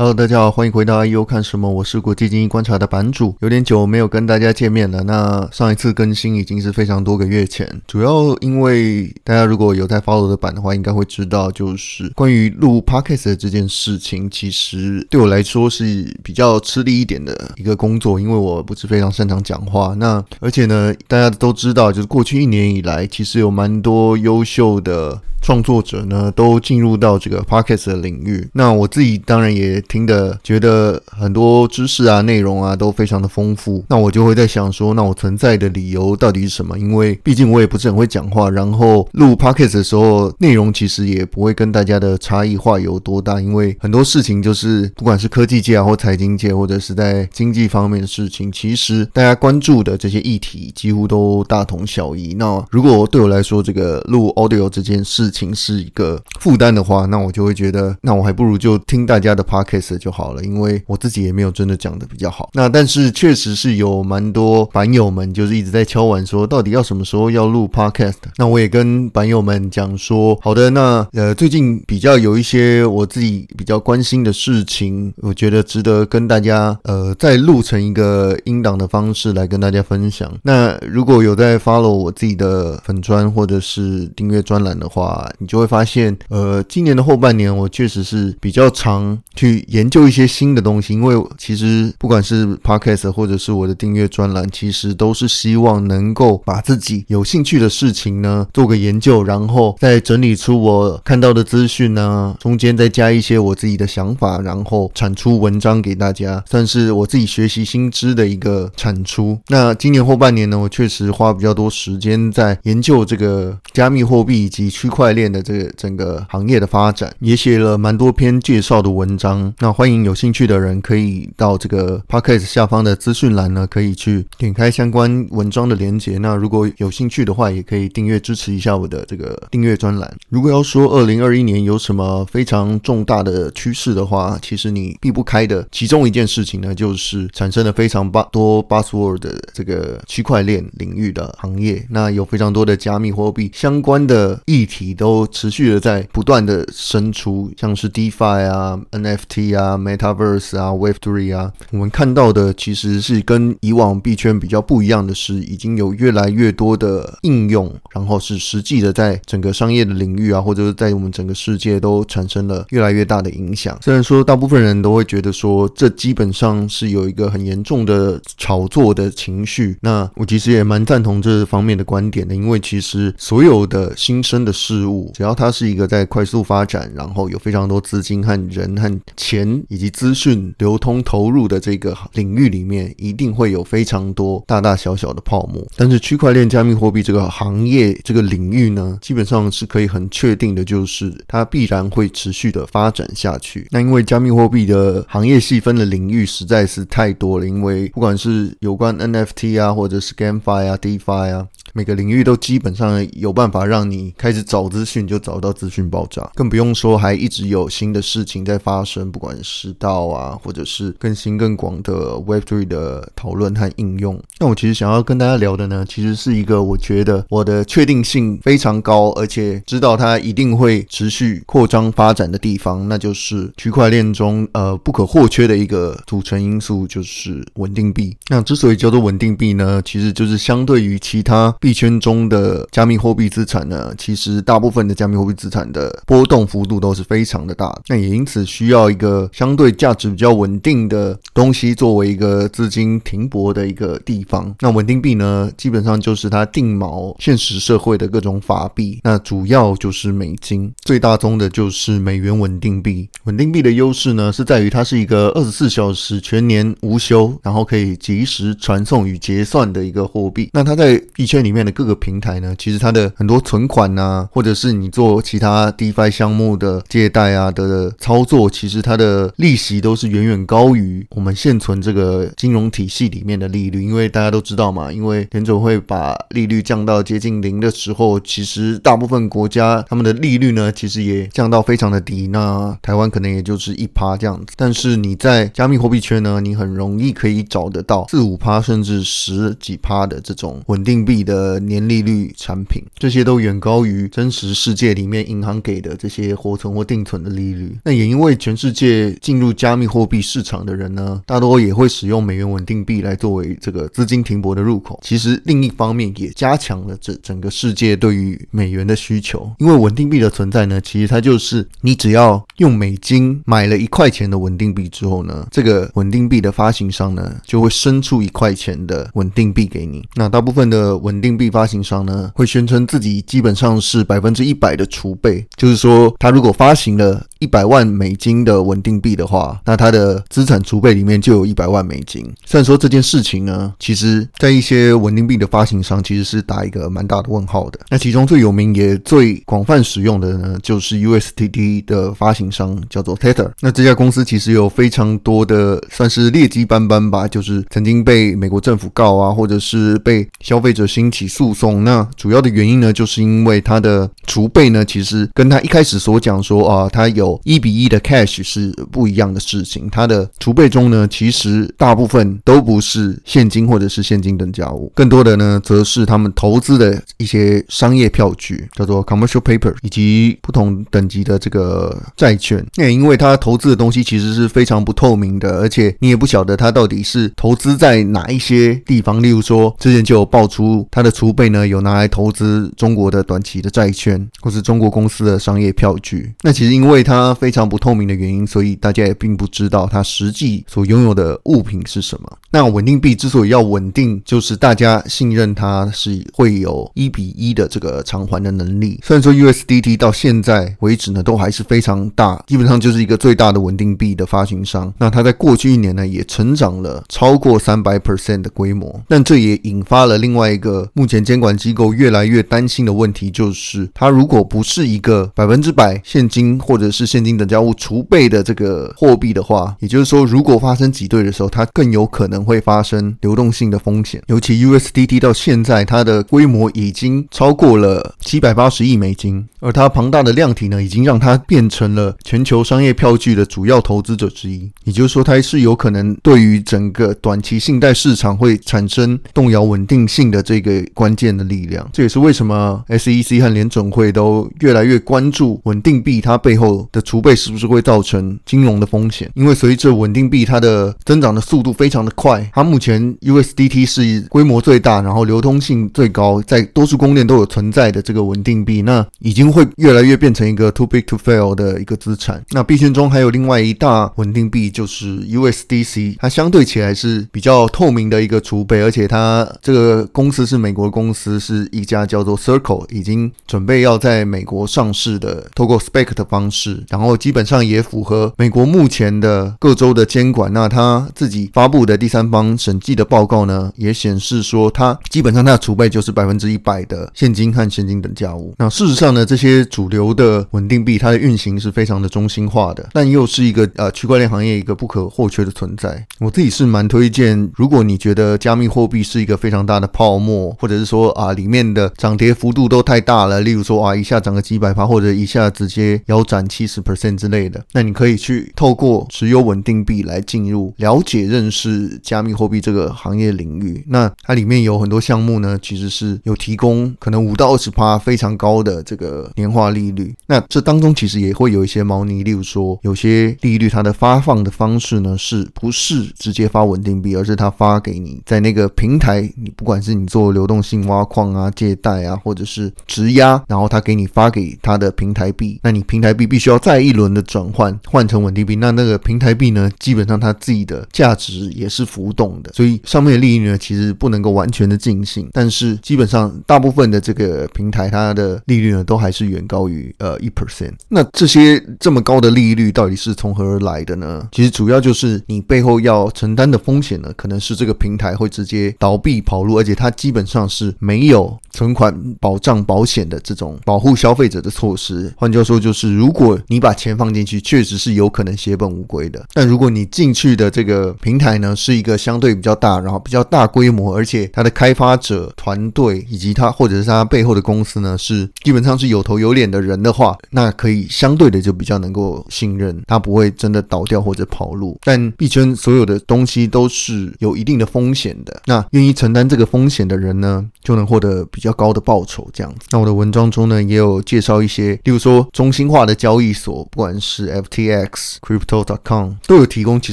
Hello，大家好，欢迎回到 IEO 看什么，我是国际经济观察的版主，有点久没有跟大家见面了。那上一次更新已经是非常多个月前，主要因为大家如果有在 follow 的版的话，应该会知道，就是关于录 podcast 的这件事情，其实对我来说是比较吃力一点的一个工作，因为我不是非常擅长讲话。那而且呢，大家都知道，就是过去一年以来，其实有蛮多优秀的。创作者呢，都进入到这个 podcast 的领域。那我自己当然也听得觉得很多知识啊、内容啊都非常的丰富。那我就会在想说，那我存在的理由到底是什么？因为毕竟我也不是很会讲话，然后录 podcast 的时候，内容其实也不会跟大家的差异化有多大。因为很多事情就是，不管是科技界啊，或财经界，或者是在经济方面的事情，其实大家关注的这些议题几乎都大同小异。那如果对我来说，这个录 audio 这件事，情是一个负担的话，那我就会觉得，那我还不如就听大家的 podcast 就好了，因为我自己也没有真的讲的比较好。那但是确实是有蛮多版友们就是一直在敲碗说，到底要什么时候要录 podcast？那我也跟版友们讲说，好的，那呃最近比较有一些我自己比较关心的事情，我觉得值得跟大家呃再录成一个音档的方式来跟大家分享。那如果有在 follow 我自己的粉专或者是订阅专栏的话，你就会发现，呃，今年的后半年，我确实是比较常去研究一些新的东西，因为其实不管是 Podcast 或者是我的订阅专栏，其实都是希望能够把自己有兴趣的事情呢做个研究，然后再整理出我看到的资讯呢，中间再加一些我自己的想法，然后产出文章给大家，算是我自己学习新知的一个产出。那今年后半年呢，我确实花比较多时间在研究这个加密货币以及区块链的这个整个行业的发展，也写了蛮多篇介绍的文章。那欢迎有兴趣的人可以到这个 podcast 下方的资讯栏呢，可以去点开相关文章的连接。那如果有兴趣的话，也可以订阅支持一下我的这个订阅专栏。如果要说二零二一年有什么非常重大的趋势的话，其实你避不开的其中一件事情呢，就是产生了非常多 buzzword 的这个区块链领域的行业。那有非常多的加密货币相关的议题都持续的在不断的生出，像是 DeFi 啊、NFT 啊、Metaverse 啊、Web3 啊，我们看到的其实是跟以往币圈比较不一样的是，已经有越来越多的应用，然后是实际的在整个商业的领域啊，或者是在我们整个世界都产生了越来越大的影响。虽然说大部分人都会觉得说，这基本上是有一个很严重的炒作的情绪，那我其实也蛮赞同这方面的观点的，因为其实所有的新生的事物，只要它是一个在快速发展，然后有非常多资金和人和钱以及资讯流通投入的这个领域里面，一定会有非常多大大小小的泡沫。但是区块链加密货币这个行业这个领域呢，基本上是可以很确定的，就是它必然会持续的发展下去。那因为加密货币的行业细分的领域实在是太多了，因为不管是有关 NFT 啊，或者是 GameFi 啊、DeFi 啊。每个领域都基本上有办法让你开始找资讯就找到资讯爆炸，更不用说还一直有新的事情在发生，不管是道啊，或者是更新更广的 Web3 的讨论和应用。那我其实想要跟大家聊的呢，其实是一个我觉得我的确定性非常高，而且知道它一定会持续扩张发展的地方，那就是区块链中呃不可或缺的一个组成因素，就是稳定币。那之所以叫做稳定币呢，其实就是相对于其他币圈中的加密货币资产呢，其实大部分的加密货币资产的波动幅度都是非常的大，那也因此需要一个相对价值比较稳定的东西作为一个资金停泊的一个地方。那稳定币呢，基本上就是它定锚现实社会的各种法币，那主要就是美金，最大宗的就是美元稳定币。稳定币的优势呢，是在于它是一个二十四小时全年无休，然后可以即时传送与结算的一个货币。那它在币圈里。里面的各个平台呢，其实它的很多存款啊，或者是你做其他 DeFi 项目的借贷啊的操作，其实它的利息都是远远高于我们现存这个金融体系里面的利率。因为大家都知道嘛，因为联总会把利率降到接近零的时候，其实大部分国家他们的利率呢，其实也降到非常的低。那台湾可能也就是一趴这样子，但是你在加密货币圈呢，你很容易可以找得到四五趴甚至十几趴的这种稳定币的。呃年利率产品，这些都远高于真实世界里面银行给的这些活存或定存的利率。那也因为全世界进入加密货币市场的人呢，大多也会使用美元稳定币来作为这个资金停泊的入口。其实另一方面也加强了这整个世界对于美元的需求，因为稳定币的存在呢，其实它就是你只要用美金买了一块钱的稳定币之后呢，这个稳定币的发行商呢就会生出一块钱的稳定币给你。那大部分的稳定币发行商呢会宣称自己基本上是百分之一百的储备，就是说他如果发行了一百万美金的稳定币的话，那他的资产储备里面就有一百万美金。虽然说这件事情呢，其实在一些稳定币的发行商其实是打一个蛮大的问号的。那其中最有名也最广泛使用的呢，就是 USDT 的发行商叫做 Tether。那这家公司其实有非常多的算是劣迹斑斑吧，就是曾经被美国政府告啊，或者是被消费者兴起诉讼。那主要的原因呢，就是因为它的储备呢，其实跟他一开始所讲说啊，它有一比一的 cash 是不一样的事情，它的储备中呢，其实大部分都不是现金或者是现金等价物，更多的呢，则是他们投资的一些商业票据，叫做 commercial paper，以及不同等级的这个债券。那因为他投资的东西其实是非常不透明的，而且你也不晓得他到底是投资在哪一些地方。例如说，之前就有爆出他的储备呢，有拿来投资中国的短期的债券，或是中国公司的商业票据。那其实因为他它非常不透明的原因，所以大家也并不知道它实际所拥有的物品是什么。那稳定币之所以要稳定，就是大家信任它是会有一比一的这个偿还的能力。虽然说 USDT 到现在为止呢，都还是非常大，基本上就是一个最大的稳定币的发行商。那它在过去一年呢，也成长了超过三百 percent 的规模。但这也引发了另外一个目前监管机构越来越担心的问题，就是它如果不是一个百分之百现金或者是现金等价物储备的这个货币的话，也就是说，如果发生挤兑的时候，它更有可能会发生流动性的风险。尤其 USDT 到现在，它的规模已经超过了七百八十亿美金，而它庞大的量体呢，已经让它变成了全球商业票据的主要投资者之一。也就是说，它是有可能对于整个短期信贷市场会产生动摇稳定性的这个关键的力量。这也是为什么 SEC 和联准会都越来越关注稳定币它背后的。储备是不是会造成金融的风险？因为随着稳定币它的增长的速度非常的快，它目前 USDT 是规模最大，然后流通性最高，在多数公链都有存在的这个稳定币，那已经会越来越变成一个 too big to fail 的一个资产。那币圈中还有另外一大稳定币就是 USDC，它相对起来是比较透明的一个储备，而且它这个公司是美国公司，是一家叫做 Circle，已经准备要在美国上市的，透过 SPAC 的方式。然后基本上也符合美国目前的各州的监管。那他自己发布的第三三方审计的报告呢，也显示说，它基本上它的储备就是百分之一百的现金和现金等价物。那事实上呢，这些主流的稳定币，它的运行是非常的中心化的，但又是一个呃区块链行业一个不可或缺的存在。我自己是蛮推荐，如果你觉得加密货币是一个非常大的泡沫，或者是说啊里面的涨跌幅度都太大了，例如说啊一下涨个几百趴，或者一下直接腰斩七十。percent 之类的，那你可以去透过持有稳定币来进入了解、认识加密货币这个行业领域。那它里面有很多项目呢，其实是有提供可能五到二十趴非常高的这个年化利率。那这当中其实也会有一些猫腻，例如说有些利率它的发放的方式呢，是不是直接发稳定币，而是它发给你在那个平台，你不管是你做流动性挖矿啊、借贷啊，或者是质押，然后它给你发给它的平台币，那你平台币必须要再一轮的转换换成稳定币，那那个平台币呢，基本上它自己的价值也是浮动的，所以上面的利率呢，其实不能够完全的尽信。但是基本上大部分的这个平台，它的利率呢，都还是远高于呃一 percent。那这些这么高的利率到底是从何而来的呢？其实主要就是你背后要承担的风险呢，可能是这个平台会直接倒闭跑路，而且它基本上是没有存款保障保险的这种保护消费者的措施。换句话说，就是如果你把钱放进去，确实是有可能血本无归的。但如果你进去的这个平台呢，是一个个相对比较大，然后比较大规模，而且它的开发者团队以及它或者是它背后的公司呢，是基本上是有头有脸的人的话，那可以相对的就比较能够信任，它不会真的倒掉或者跑路。但币圈所有的东西都是有一定的风险的，那愿意承担这个风险的人呢，就能获得比较高的报酬。这样子，那我的文章中呢，也有介绍一些，例如说中心化的交易所，不管是 FTX、Crypto.com，都有提供其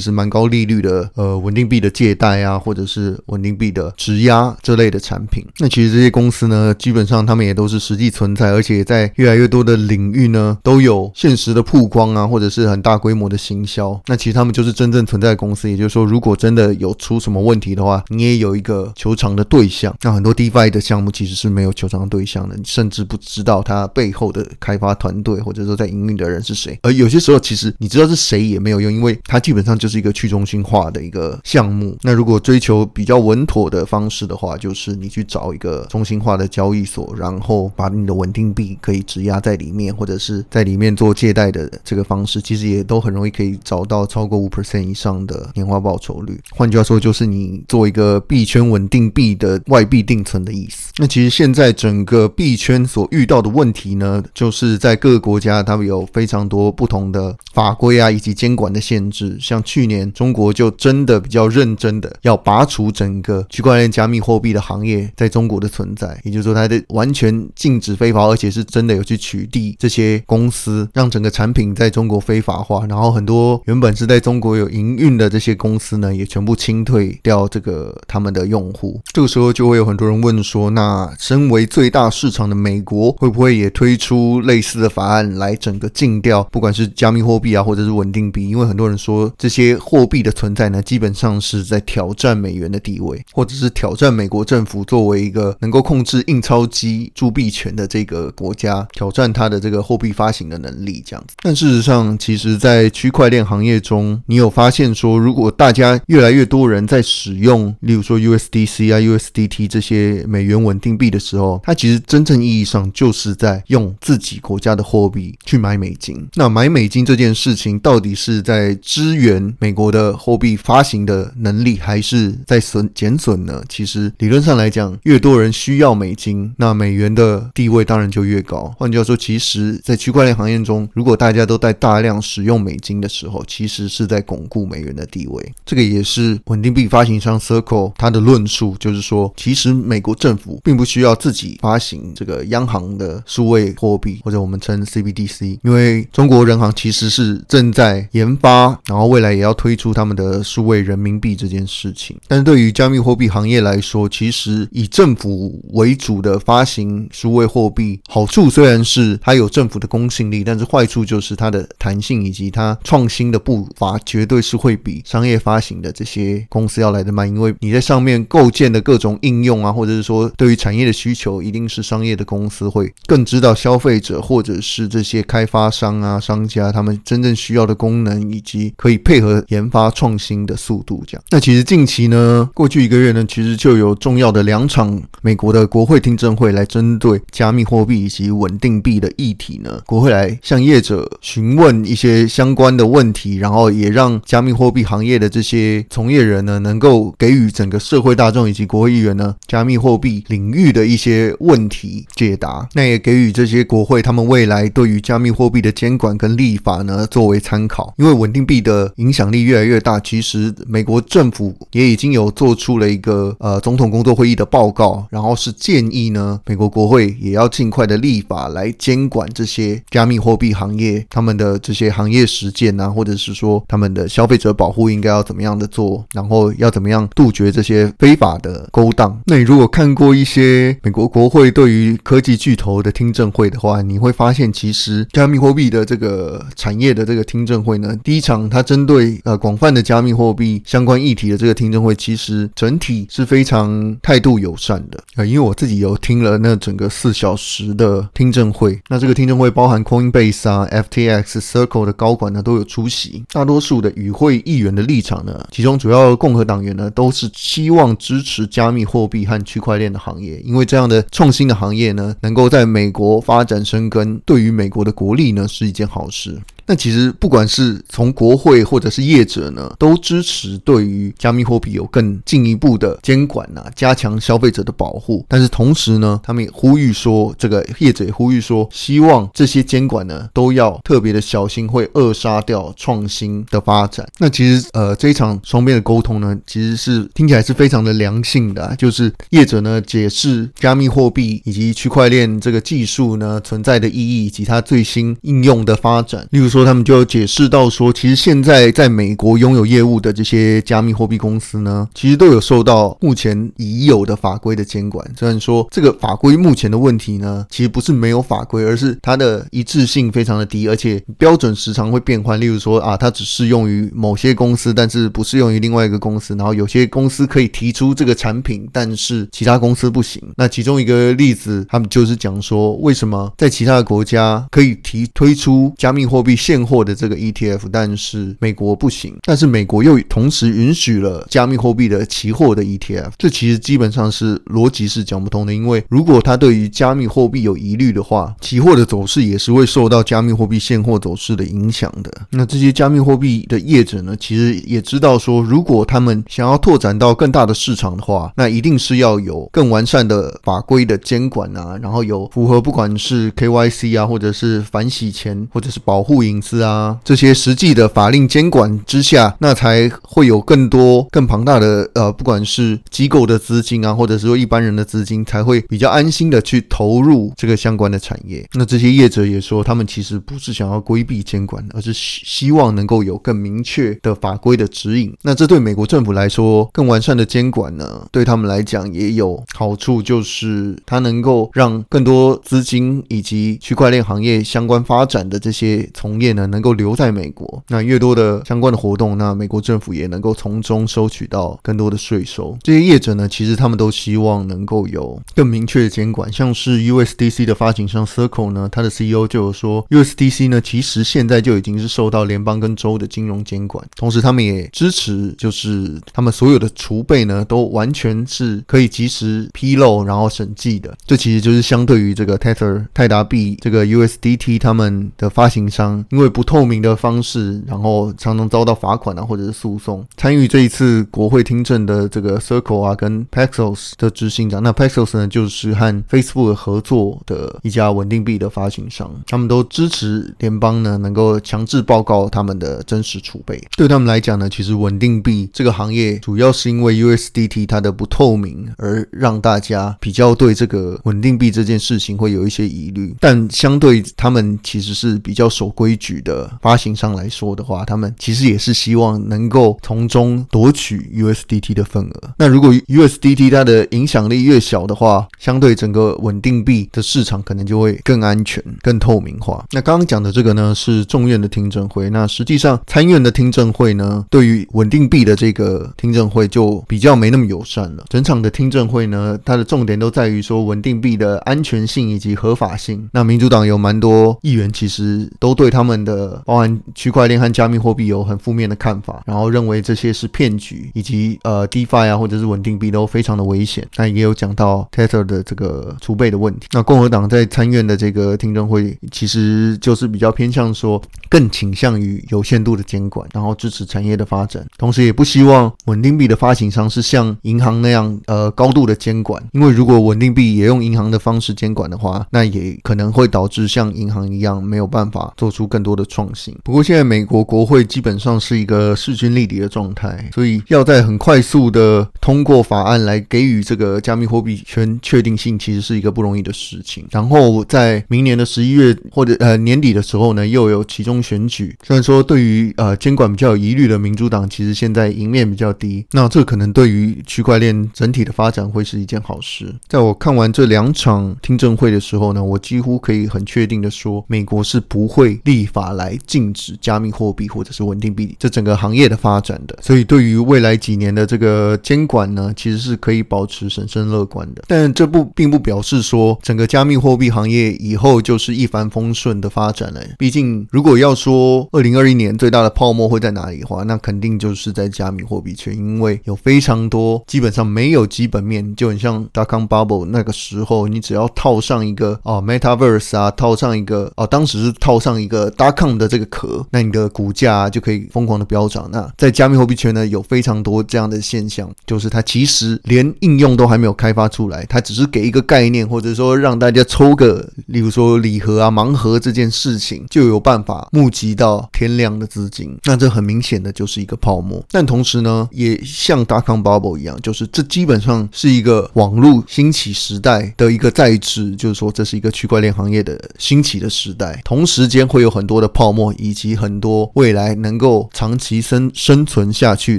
实蛮高利率的呃稳定币的借贷啊，或者是稳定币的质押这类的产品。那其实这些公司呢，基本上他们也都是实际存在，而且在越来越多的领域呢，都有现实的曝光啊，或者是很大规模的行销。那其实他们就是真正存在的公司，也就是说，如果真的有出什么问题的话，你也有一个求偿的对象。那很多 DeFi 的项目其实是没有求偿对象的，你甚至不知道它背后的开发团队或者说在营运的人是谁。而有些时候，其实你知道是谁也没有用，因为它基本上就是一个去中心化的一个项目。那如果追求比较稳妥的方式的话，就是你去找一个中心化的交易所，然后把你的稳定币可以质押在里面，或者是在里面做借贷的这个方式，其实也都很容易可以找到超过五 percent 以上的年化报酬率。换句话说，就是你做一个币圈稳定币的外币定存的意思。那其实现在整个币圈所遇到的问题呢，就是在各个国家，他们有非常多不同的法规啊，以及监管的限制。像去年中国就真的比较热认真的要拔除整个区块链加密货币的行业在中国的存在，也就是说，它的完全禁止非法，而且是真的有去取缔这些公司，让整个产品在中国非法化。然后很多原本是在中国有营运的这些公司呢，也全部清退掉这个他们的用户。这个时候就会有很多人问说，那身为最大市场的美国，会不会也推出类似的法案来整个禁掉，不管是加密货币啊，或者是稳定币？因为很多人说这些货币的存在呢，基本上是在挑战美元的地位，或者是挑战美国政府作为一个能够控制印钞机铸币权的这个国家，挑战它的这个货币发行的能力这样子。但事实上，其实，在区块链行业中，你有发现说，如果大家越来越多人在使用，例如说 USDC 啊、USDT 这些美元稳定币的时候，它其实真正意义上就是在用自己国家的货币去买美金。那买美金这件事情，到底是在支援美国的货币发行的能力，还是在损减损呢？其实理论上来讲，越多人需要美金，那美元的地位当然就越高。换句话说，其实，在区块链行业中，如果大家都在大量使用美金的时候，其实是在巩固美元的地位。这个也是稳定币发行商 Circle 他的论述，就是说，其实美国政府并不需要自己发行这个央行的数位货币，或者我们称 CBDC，因为中国人行其实是正在研发，然后未来也要推出他们的数位人民币这件事情。但是对于加密货币行业来说，其实以政府为主的发行数位货币，好处虽然是它有政府的公信力，但是坏处就是它的弹性以及它创新的步伐绝对是会比商业发行的这些公司要来得慢，因为你在上面构建的各种应用啊，或者是说对于产业的需求，一定是商业的公司会更知道消费者或者是这些开发商啊、商家他们真正需要的功能，以及可以配合研发创新的速度。那其实近期呢，过去一个月呢，其实就有重要的两场美国的国会听证会来针对加密货币以及稳定币的议题呢，国会来向业者询问一些相关的问题，然后也让加密货币行业的这些从业人呢，能够给予整个社会大众以及国会议员呢，加密货币领域的一些问题解答。那也给予这些国会他们未来对于加密货币的监管跟立法呢，作为参考。因为稳定币的影响力越来越大，其实美国政府也已经有做出了一个呃总统工作会议的报告，然后是建议呢，美国国会也要尽快的立法来监管这些加密货币行业，他们的这些行业实践啊，或者是说他们的消费者保护应该要怎么样的做，然后要怎么样杜绝这些非法的勾当。那你如果看过一些美国国会对于科技巨头的听证会的话，你会发现其实加密货币的这个产业的这个听证会呢，第一场它针对呃广泛的加密货币相关议题的这个听证会，其实整体是非常态度友善的。啊、因为我自己有听了那整个四小时的听证会，那这个听证会包含 Coinbase 啊、FTX、Circle 的高管呢都有出席，大多数的与会议员的立场呢，其中主要共和党员呢都是希望支持加密货币和区块链的行业，因为这样的创新的行业呢，能够在美国发展生根，对于美国的国力呢是一件好事。那其实不管是从国会或者是业者呢，都支持对于加密货币有更进一步的监管啊，加强消费者的保护。但是同时呢，他们也呼吁说，这个业者也呼吁说，希望这些监管呢都要特别的小心，会扼杀掉创新的发展。那其实呃，这一场双边的沟通呢，其实是听起来是非常的良性的啊，就是业者呢解释加密货币以及区块链这个技术呢存在的意义以及它最新应用的发展。例如说，他们就解释到说，其实现在在美国拥有业务的这些加密货币公司呢，其实都有受到目前已有的法规的监管。虽然说这个法规目前的问题呢，其实不是没有法规，而是它的一致性非常的低，而且标准时常会变换。例如说啊，它只适用于某些公司，但是不适用于另外一个公司。然后有些公司可以提出这个产品，但是其他公司不行。那其中一个例子，他们就是讲说，为什么在其他的国家可以提推出加密货币现货的这个 ETF，但是美国不行。但是美国又同时允许了加密货币的期货的 ETF，这其实基本上是逻辑是讲不通的。因为如果他对于加密货币有疑虑的话，期货的走势也是会受到加密货币现货走势的影响的。那这些加密货币的业者呢，其实也知道说，如果他们想要拓展到更大的市场的话，那一定是要有更完善的法规的监管啊，然后有符合不管是 KYC 啊，或者是反洗钱，或者是保护银隐私啊这些实际的法令监管之下，那才会有更多更庞大的呃，不管是机构的资金啊，或者是说一般人的资金，才会比较安心的去投入这个相关的产业。那这些业者也说，他们其实不是想要规避监管，而是希希望能够有更明确的法规的指引。那这对美国政府来说，更完善的监管呢，对他们来讲也有好处，就是它能够让更多资金以及区块链行业相关发展的这些从业呢，能够留在美国。那越多的相关的活动，那美国政府也能够从中收取到更多的税收。这些业者呢，其实他们都希望能够有更明确的监管。像是 USDC 的发行商 Circle 呢，它的 CEO 就有说，USDC 呢，其实现在就已经是受到联邦跟州的金融监管，同时他们也支持，就是他们所有的储备呢，都完全是可以及时披露，然后审计的。这其实就是相对于这个 Tether 泰达币这个 USDT 他们的发行商，因为不透明的方式，然后常常遭到罚款啊，或者是诉讼。参与这一次国会听证的这个 Circle 啊，跟 Paxos 的执行长，那 Paxos 呢，就是和 Facebook 合作的一家稳定币的发行商，他们都支持联邦呢能够强制报告他们的真实储备。对他们来讲呢，其实稳定币这个行业主要是因为 USDT 它的不透明，而让大家比较对这个稳定币这件事情会有一些疑虑。但相对他们其实是比较守规举的发行商来说的话，他们其实也是希望能够从中夺取 USDT 的份额。那如果 USDT 它的影响力越小的话，相对整个稳定币的市场可能就会更安全、更透明化。那刚刚讲的这个呢，是众院的听证会。那实际上参院的听证会呢，对于稳定币的这个听证会就比较没那么友善了。整场的听证会呢，它的重点都在于说稳定币的安全性以及合法性。那民主党有蛮多议员其实都对他们们的包含区块链和加密货币有很负面的看法，然后认为这些是骗局，以及呃 DeFi 啊或者是稳定币都非常的危险。那也有讲到 Tether 的这个储备的问题。那共和党在参院的这个听证会其实就是比较偏向说更倾向于有限度的监管，然后支持产业的发展，同时也不希望稳定币的发行商是像银行那样呃高度的监管，因为如果稳定币也用银行的方式监管的话，那也可能会导致像银行一样没有办法做出更更多的创新。不过现在美国国会基本上是一个势均力敌的状态，所以要在很快速的通过法案来给予这个加密货币圈确定性，其实是一个不容易的事情。然后在明年的十一月或者呃年底的时候呢，又有其中选举。虽然说对于呃监管比较有疑虑的民主党，其实现在赢面比较低，那这可能对于区块链整体的发展会是一件好事。在我看完这两场听证会的时候呢，我几乎可以很确定的说，美国是不会立法来禁止加密货币或者是稳定币这整个行业的发展的。所以对于未来几年的这个监管呢，其实是可以保持审慎乐观的。但这不并不表示说整个加密货币行业以后就是一帆风顺的发展了。毕竟如果要说二零二一年最大的泡沫会在哪里的话，那肯定就是在加密货币圈，因为有非常多基本上没有基本面，就很像 dot-com bubble 那个时候，你只要套上一个哦 Metaverse 啊，套上一个哦，当时是套上一个 .com 的这个壳，那你的股价就可以疯狂的飙涨。那在加密货币圈呢，有非常多这样的现象，就是它其实连应用都还没有开发出来，它只是给一个概念，或者说让大家抽个，例如说礼盒啊、盲盒这件事情，就有办法募集到天量的资金。那这很明显的就是一个泡沫。但同时呢，也像 .com bubble 一样，就是这基本上是一个网络兴起时代的一个再制，就是说这是一个区块链行业的兴起的时代。同时间会有很多的泡沫，以及很多未来能够长期生生存下去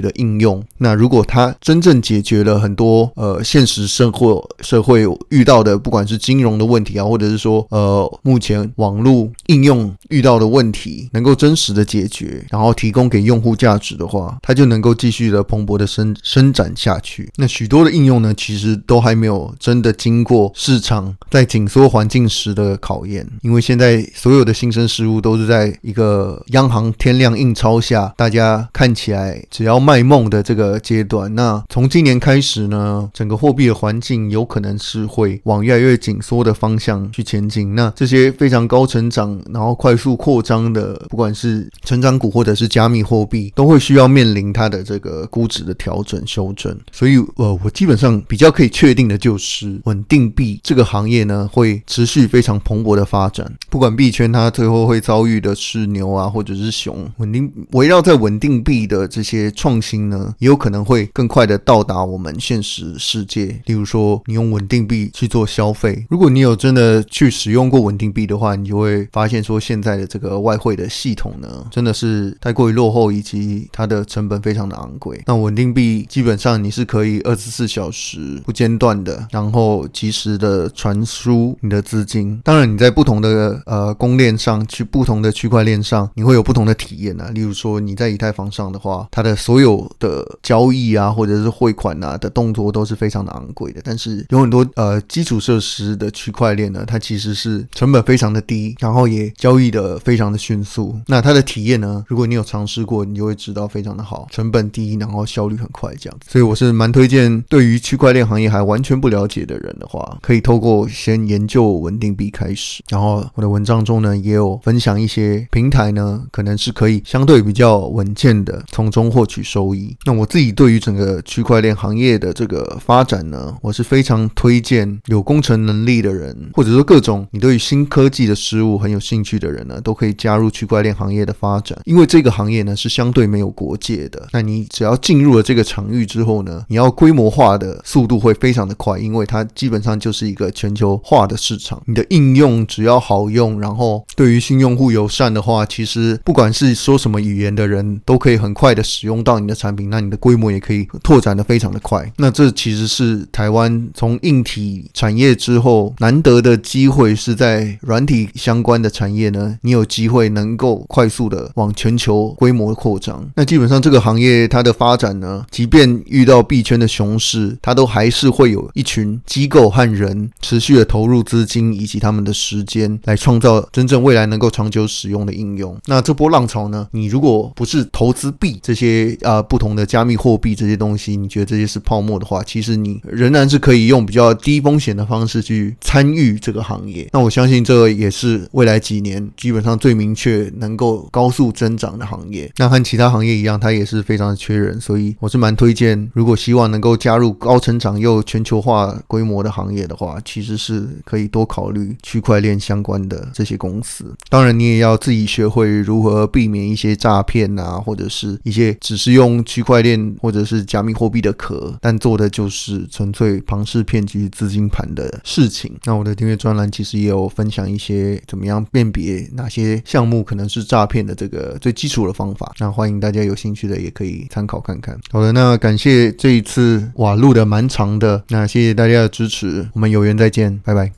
的应用。那如果它真正解决了很多呃现实生活社会遇到的，不管是金融的问题啊，或者是说呃目前网络应用遇到的问题，能够真实的解决，然后提供给用户价值的话，它就能够继续的蓬勃的生伸展下去。那许多的应用呢，其实都还没有真的经过市场在紧缩环境时的考验，因为现在所有的新生事物都是在一个央行天量印钞下，大家看起来只要卖梦的这个阶段。那从今年开始呢，整个货币的环境有可能是会往越来越紧缩的方向去前进。那这些非常高成长，然后快速扩张的，不管是成长股或者是加密货币，都会需要面临它的这个估值的调整修正。所以，呃，我基本上比较可以确定的就是，稳定币这个行业呢，会持续非常蓬勃的发展。不管币圈它最后会遭遭遇的是牛啊，或者是熊，稳定围绕在稳定币的这些创新呢，也有可能会更快的到达我们现实世界。例如说，你用稳定币去做消费，如果你有真的去使用过稳定币的话，你就会发现说，现在的这个外汇的系统呢，真的是太过于落后，以及它的成本非常的昂贵。那稳定币基本上你是可以二十四小时不间断的，然后及时的传输你的资金。当然，你在不同的呃公链上去不同的区块链上，你会有不同的体验啊。例如说，你在以太坊上的话，它的所有的交易啊，或者是汇款啊的动作都是非常的昂贵的。但是有很多呃基础设施的区块链呢，它其实是成本非常的低，然后也交易的非常的迅速。那它的体验呢，如果你有尝试过，你就会知道非常的好，成本低，然后效率很快这样子。所以我是蛮推荐，对于区块链行业还完全不了解的人的话，可以透过先研究稳定币开始。然后我的文章中呢，也有分享一些平台呢，可能是可以相对比较稳健的从中获取收益。那我自己对于整个区块链行业的这个发展呢，我是非常推荐有工程能力的人，或者说各种你对于新科技的事物很有兴趣的人呢，都可以加入区块链行业的发展，因为这个行业呢是相对没有国界的。那你只要进入了这个场域之后呢，你要规模化的速度会非常的快，因为它基本上就是一个全球化的市场。你的应用只要好用，然后对于新用户友善的话，其实不管是说什么语言的人都可以很快的使用到你的产品，那你的规模也可以拓展的非常的快。那这其实是台湾从硬体产业之后难得的机会，是在软体相关的产业呢，你有机会能够快速的往全球规模扩张。那基本上这个行业它的发展呢，即便遇到币圈的熊市，它都还是会有一群机构和人持续的投入资金以及他们的时间，来创造真正未来能够长久有使用的应用。那这波浪潮呢，你如果不是投资币这些啊、不同的加密货币这些东西，你觉得这些是泡沫的话，其实你仍然是可以用比较低风险的方式去参与这个行业。那我相信这也是未来几年基本上最明确能够高速增长的行业。那和其他行业一样，它也是非常的缺人，所以我是蛮推荐，如果希望能够加入高成长又全球化规模的行业的话，其实是可以多考虑区块链相关的这些公司。当然，你也要自己学会如何避免一些诈骗啊，或者是一些只是用区块链或者是加密货币的壳，但做的就是纯粹庞氏骗局、资金盘的事情。那我的订阅专栏其实也有分享一些怎么样辨别哪些项目可能是诈骗的这个最基础的方法。那欢迎大家有兴趣的也可以参考看看。好的，那感谢这一次哇录的蛮长的，那谢谢大家的支持，我们有缘再见，拜拜。